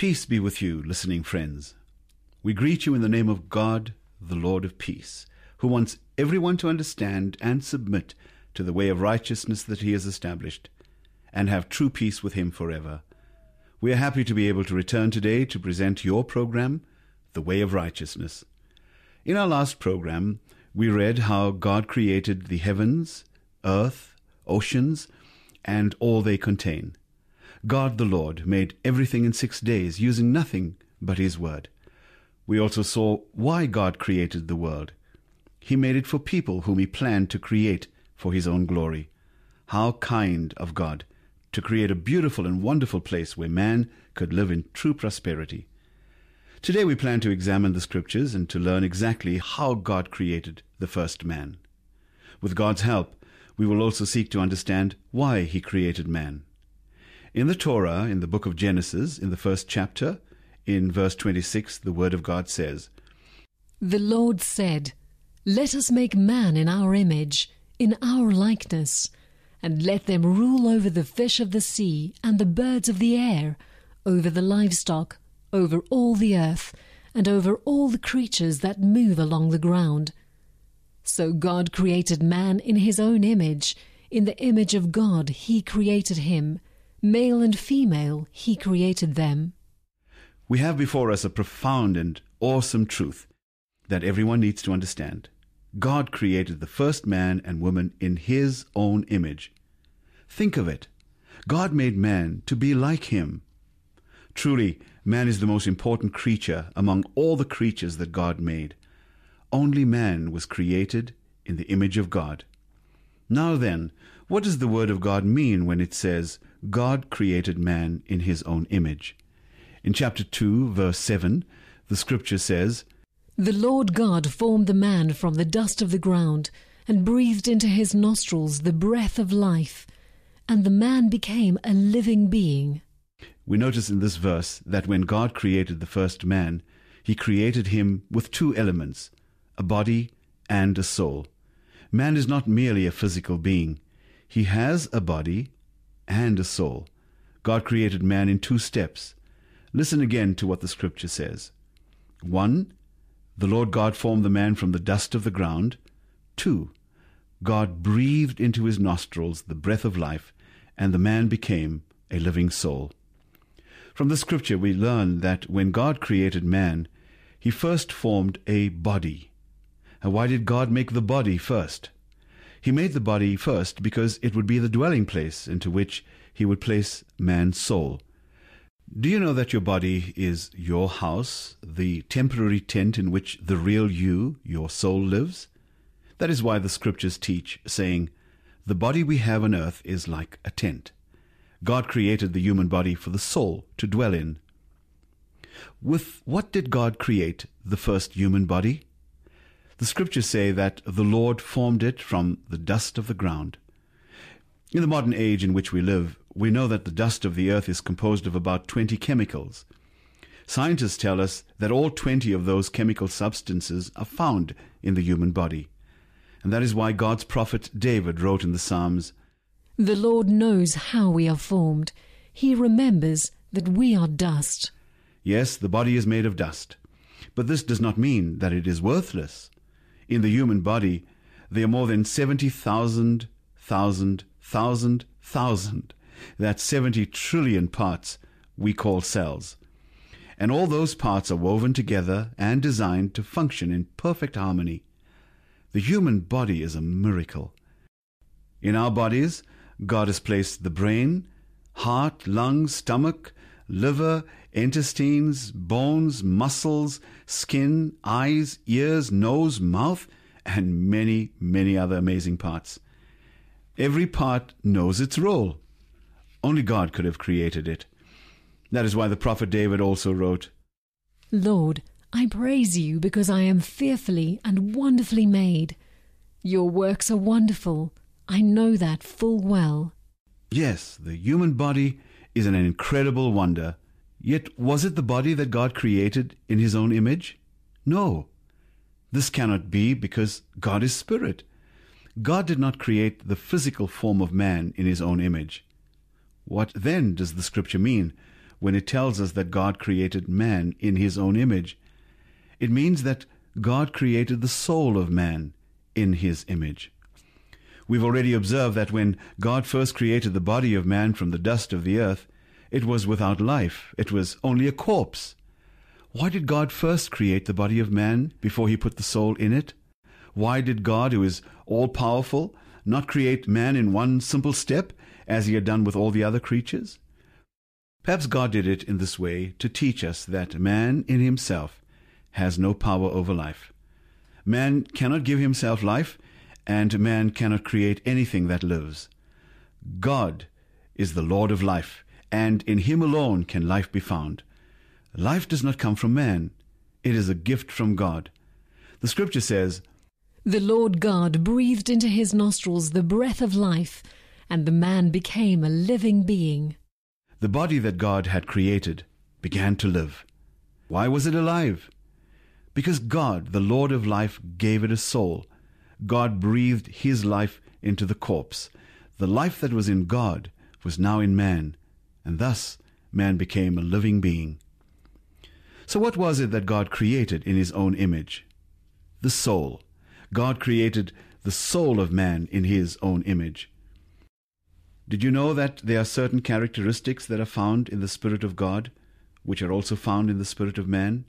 Peace be with you, listening friends. We greet you in the name of God, the Lord of peace, who wants everyone to understand and submit to the way of righteousness that he has established, and have true peace with him forever. We are happy to be able to return today to present your program, The Way of Righteousness. In our last program, we read how God created the heavens, earth, oceans, and all they contain. God the Lord made everything in six days using nothing but His Word. We also saw why God created the world. He made it for people whom He planned to create for His own glory. How kind of God to create a beautiful and wonderful place where man could live in true prosperity. Today we plan to examine the scriptures and to learn exactly how God created the first man. With God's help, we will also seek to understand why he created man. In the Torah, in the book of Genesis, in the first chapter, in verse 26, the word of God says, The Lord said, Let us make man in our image, in our likeness, and let them rule over the fish of the sea and the birds of the air, over the livestock, over all the earth, and over all the creatures that move along the ground. So God created man in his own image. In the image of God he created him. Male and female he created them. We have before us a profound and awesome truth that everyone needs to understand. God created the first man and woman in his own image. Think of it. God made man to be like him. Truly, man is the most important creature among all the creatures that God made. Only man was created in the image of God. Now then, what does the Word of God mean when it says, God created man in his own image? In chapter 2, verse 7, the scripture says, The Lord God formed the man from the dust of the ground, and breathed into his nostrils the breath of life, and the man became a living being. We notice in this verse that when God created the first man, he created him with two elements, a body and a soul. Man is not merely a physical being. He has a body and a soul. God created man in two steps. Listen again to what the scripture says. 1. The Lord God formed the man from the dust of the ground. 2. God breathed into his nostrils the breath of life, and the man became a living soul. From the scripture, we learn that when God created man, he first formed a body. And why did God make the body first? He made the body first because it would be the dwelling place into which he would place man's soul. Do you know that your body is your house, the temporary tent in which the real you, your soul, lives? That is why the scriptures teach, saying, The body we have on earth is like a tent. God created the human body for the soul to dwell in. With what did God create the first human body? The scriptures say that the Lord formed it from the dust of the ground. In the modern age in which we live, we know that the dust of the earth is composed of about 20 chemicals. Scientists tell us that all 20 of those chemical substances are found in the human body. And that is why God's prophet David wrote in the Psalms, The Lord knows how we are formed. He remembers that we are dust. Yes, the body is made of dust. But this does not mean that it is worthless. In the human body, there are more than 70,000, thousand, thousand, thousand. That's 70 trillion parts we call cells. And all those parts are woven together and designed to function in perfect harmony. The human body is a miracle. In our bodies, God has placed the brain, heart, lungs, stomach, liver, intestines, bones, muscles, skin, eyes, ears, nose, mouth, and many, many other amazing parts. Every part knows its role. Only God could have created it. That is why the prophet David also wrote, Lord, I praise you because I am fearfully and wonderfully made. Your works are wonderful. I know that full well. Yes, the human body is an incredible wonder. Yet was it the body that God created in his own image? No. This cannot be because God is spirit. God did not create the physical form of man in his own image. What then does the scripture mean when it tells us that God created man in his own image. It means that God created the soul of man in his image. We've already observed that when God first created the body of man from the dust of the earth, it was without life. It was only a corpse. Why did God first create the body of man before he put the soul in it? Why did God, who is all powerful, not create man in one simple step as he had done with all the other creatures? Perhaps God did it in this way to teach us that man in himself has no power over life. Man cannot give himself life, and man cannot create anything that lives. God is the Lord of life, and in him alone can life be found. Life does not come from man, it is a gift from God. The scripture says, The Lord God breathed into his nostrils the breath of life, and the man became a living being. The body that God had created began to live. Why was it alive? Because God, the Lord of life, gave it a soul. God breathed his life into the corpse. The life that was in God was now in man, and thus man became a living being. So, what was it that God created in his own image? The soul. God created the soul of man in his own image. Did you know that there are certain characteristics that are found in the Spirit of God, which are also found in the Spirit of man?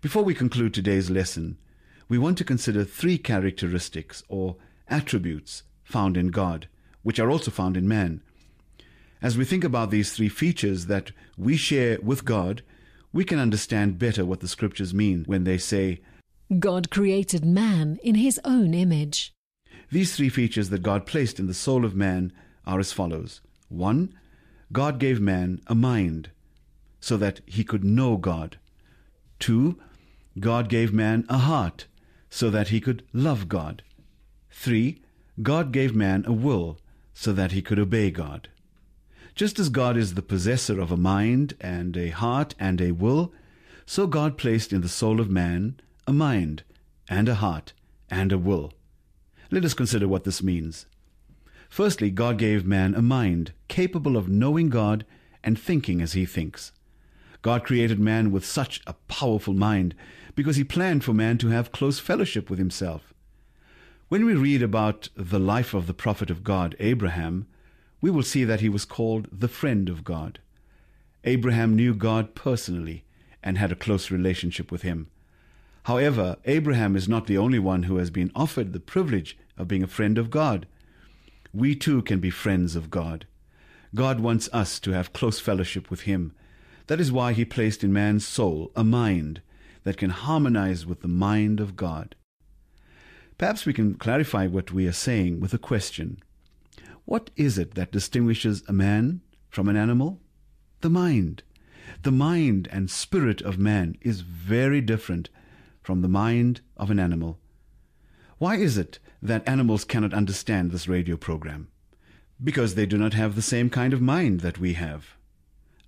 Before we conclude today's lesson, we want to consider three characteristics or attributes found in God, which are also found in man. As we think about these three features that we share with God, we can understand better what the scriptures mean when they say, God created man in his own image. These three features that God placed in the soul of man are as follows. One, God gave man a mind so that he could know God. Two, God gave man a heart so that he could love God. Three, God gave man a will so that he could obey God. Just as God is the possessor of a mind and a heart and a will, so God placed in the soul of man a mind and a heart and a will. Let us consider what this means. Firstly, God gave man a mind capable of knowing God and thinking as he thinks. God created man with such a powerful mind because he planned for man to have close fellowship with himself. When we read about the life of the prophet of God, Abraham, we will see that he was called the friend of God. Abraham knew God personally and had a close relationship with him. However, Abraham is not the only one who has been offered the privilege of being a friend of God we too can be friends of God. God wants us to have close fellowship with Him. That is why He placed in man's soul a mind that can harmonize with the mind of God. Perhaps we can clarify what we are saying with a question. What is it that distinguishes a man from an animal? The mind. The mind and spirit of man is very different from the mind of an animal. Why is it that animals cannot understand this radio program? Because they do not have the same kind of mind that we have.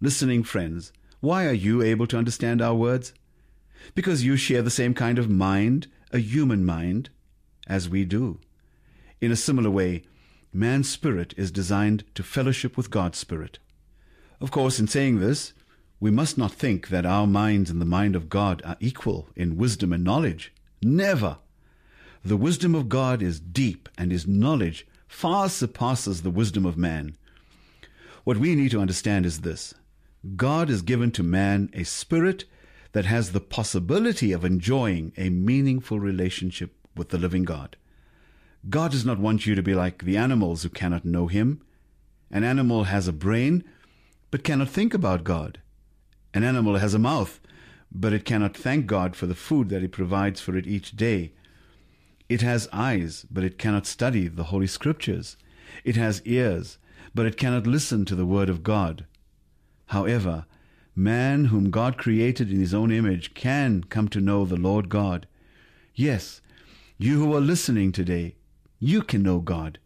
Listening friends, why are you able to understand our words? Because you share the same kind of mind, a human mind, as we do. In a similar way, man's spirit is designed to fellowship with God's spirit. Of course, in saying this, we must not think that our minds and the mind of God are equal in wisdom and knowledge. Never! The wisdom of God is deep, and his knowledge far surpasses the wisdom of man. What we need to understand is this God has given to man a spirit that has the possibility of enjoying a meaningful relationship with the living God. God does not want you to be like the animals who cannot know Him. An animal has a brain, but cannot think about God. An animal has a mouth, but it cannot thank God for the food that He provides for it each day. It has eyes, but it cannot study the Holy Scriptures. It has ears, but it cannot listen to the Word of God. However, man whom God created in his own image can come to know the Lord God. Yes, you who are listening today, you can know God.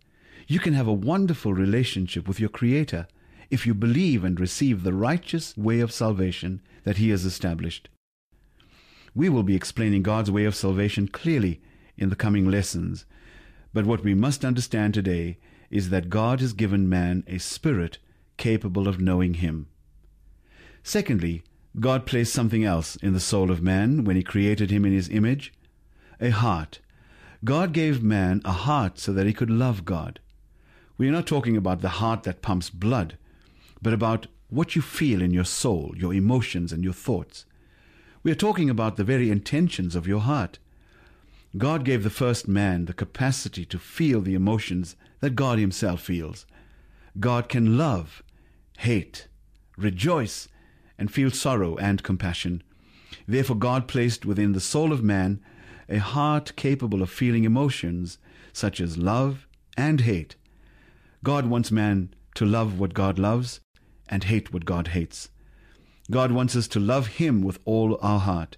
You can have a wonderful relationship with your Creator if you believe and receive the righteous way of salvation that He has established. We will be explaining God's way of salvation clearly in the coming lessons. But what we must understand today is that God has given man a spirit capable of knowing Him. Secondly, God placed something else in the soul of man when he created him in his image a heart. God gave man a heart so that he could love God. We are not talking about the heart that pumps blood, but about what you feel in your soul, your emotions, and your thoughts. We are talking about the very intentions of your heart. God gave the first man the capacity to feel the emotions that God Himself feels. God can love, hate, rejoice, and feel sorrow and compassion. Therefore, God placed within the soul of man a heart capable of feeling emotions such as love and hate. God wants man to love what God loves and hate what God hates. God wants us to love Him with all our heart.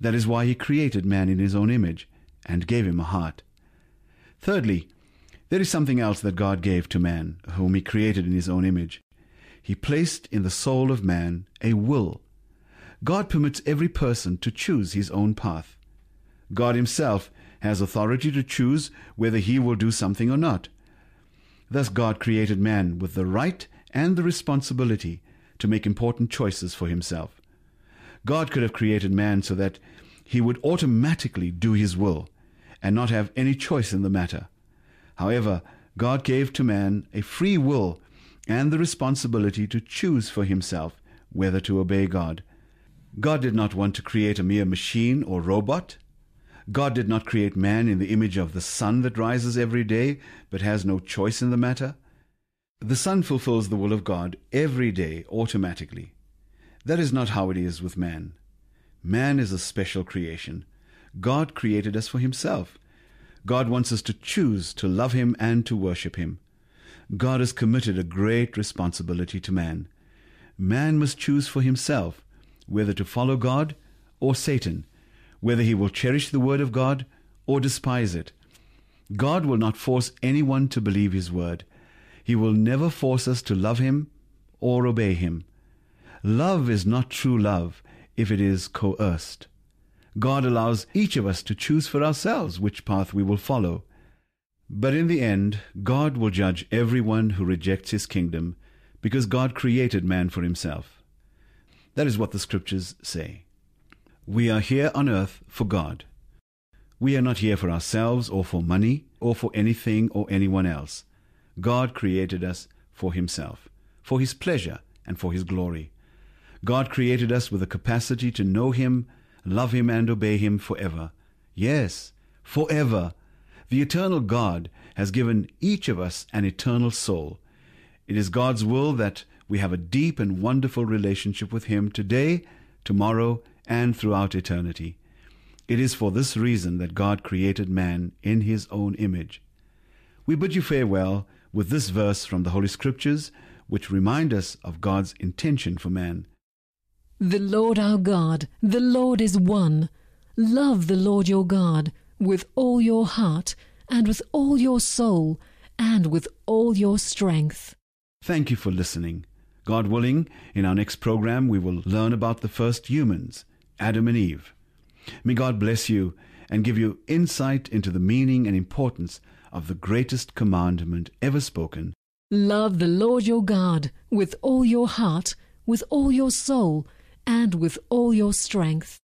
That is why He created man in His own image and gave him a heart. Thirdly, there is something else that God gave to man, whom He created in His own image. He placed in the soul of man a will. God permits every person to choose his own path. God Himself has authority to choose whether He will do something or not. Thus, God created man with the right and the responsibility to make important choices for Himself. God could have created man so that he would automatically do His will and not have any choice in the matter. However, God gave to man a free will and the responsibility to choose for himself whether to obey God. God did not want to create a mere machine or robot. God did not create man in the image of the sun that rises every day, but has no choice in the matter. The sun fulfills the will of God every day automatically. That is not how it is with man. Man is a special creation. God created us for himself. God wants us to choose to love him and to worship him. God has committed a great responsibility to man. Man must choose for himself whether to follow God or Satan, whether he will cherish the word of God or despise it. God will not force anyone to believe his word. He will never force us to love him or obey him. Love is not true love if it is coerced. God allows each of us to choose for ourselves which path we will follow. But in the end, God will judge everyone who rejects his kingdom, because God created man for himself. That is what the scriptures say. We are here on earth for God. We are not here for ourselves or for money or for anything or anyone else. God created us for himself, for his pleasure and for his glory. God created us with the capacity to know him, love him, and obey him forever. Yes, forever. The eternal God has given each of us an eternal soul. It is God's will that we have a deep and wonderful relationship with him today, tomorrow, and throughout eternity. It is for this reason that God created man in his own image. We bid you farewell with this verse from the Holy Scriptures, which remind us of God's intention for man. The Lord our God, the Lord is one. Love the Lord your God with all your heart, and with all your soul, and with all your strength. Thank you for listening. God willing, in our next program, we will learn about the first humans, Adam and Eve. May God bless you and give you insight into the meaning and importance of the greatest commandment ever spoken. Love the Lord your God with all your heart, with all your soul, and with all your strength.